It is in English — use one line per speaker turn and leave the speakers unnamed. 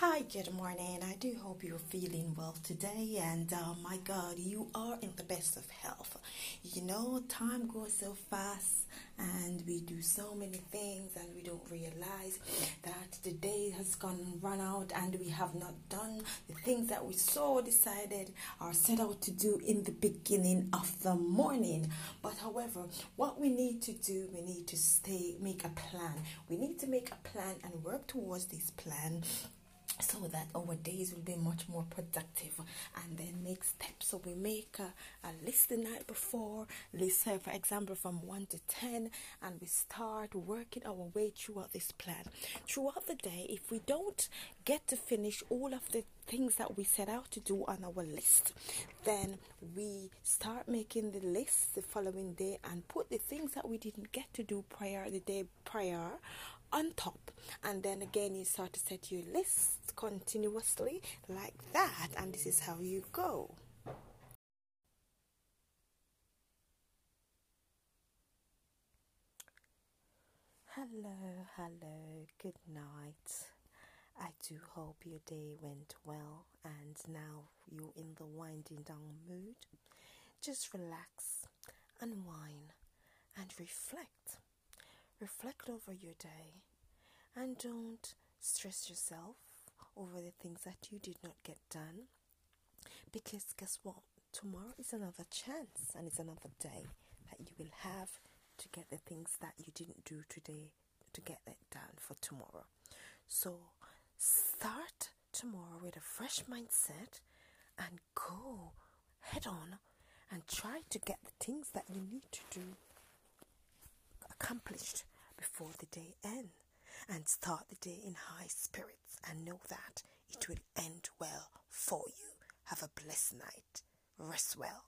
Hi, good morning. I do hope you're feeling well today, and uh, my God, you are in the best of health. You know, time goes so fast, and we do so many things, and we don't realize that the day has gone run out, and we have not done the things that we so decided or set out to do in the beginning of the morning. But however, what we need to do, we need to stay, make a plan. We need to make a plan and work towards this plan so that our days will be much more productive. And then make steps. So we make a, a list the night before. List uh, for example from 1 to 10 and we start working our way throughout this plan. Throughout the day if we don't get to finish all of the things that we set out to do on our list then we start making the list the following day and put the things that we didn't get to do prior the day prior on top. And then again you start to set your list continuously like that. And this is how you go. Hello hello. Good night. I do hope your day went well. And now you're in the winding down mood. Just relax unwind and reflect reflect over your day and don't stress yourself over the things that you did not get done. Because guess what? Tomorrow is another chance and it's another day that you will have to get the things that you didn't do today to get that done for tomorrow. So start tomorrow with a fresh mindset and go head on and try to get the things that you need to do accomplished before the day ends and start the day in high spirits and know that it will end well for you. Have a blessed night. Rest well.